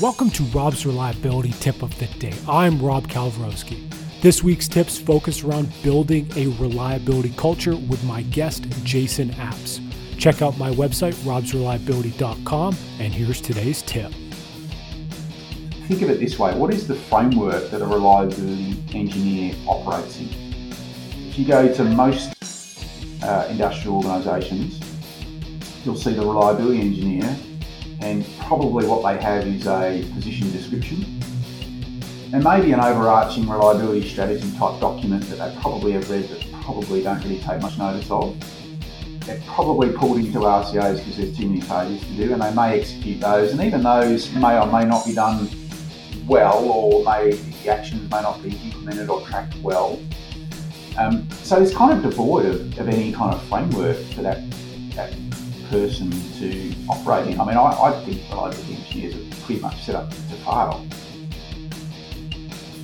Welcome to Rob's Reliability Tip of the Day. I'm Rob Kalwarowsky. This week's tips focus around building a reliability culture with my guest, Jason Apps. Check out my website, robsreliability.com, and here's today's tip. Think of it this way what is the framework that a reliability engineer operates in? If you go to most uh, industrial organisations, you'll see the reliability engineer, and probably what they have is a position description and maybe an overarching reliability strategy type document that they probably have read but probably don't really take much notice of. They're probably pulled into RCOs because there's too many pages to do, and they may execute those, and even those may or may not be done well, or may the actions may not be implemented or tracked well. Um, so it's kind of devoid of, of any kind of framework for that, that person to operate in. I mean, I, I think reliability engineers are pretty much set up to fail.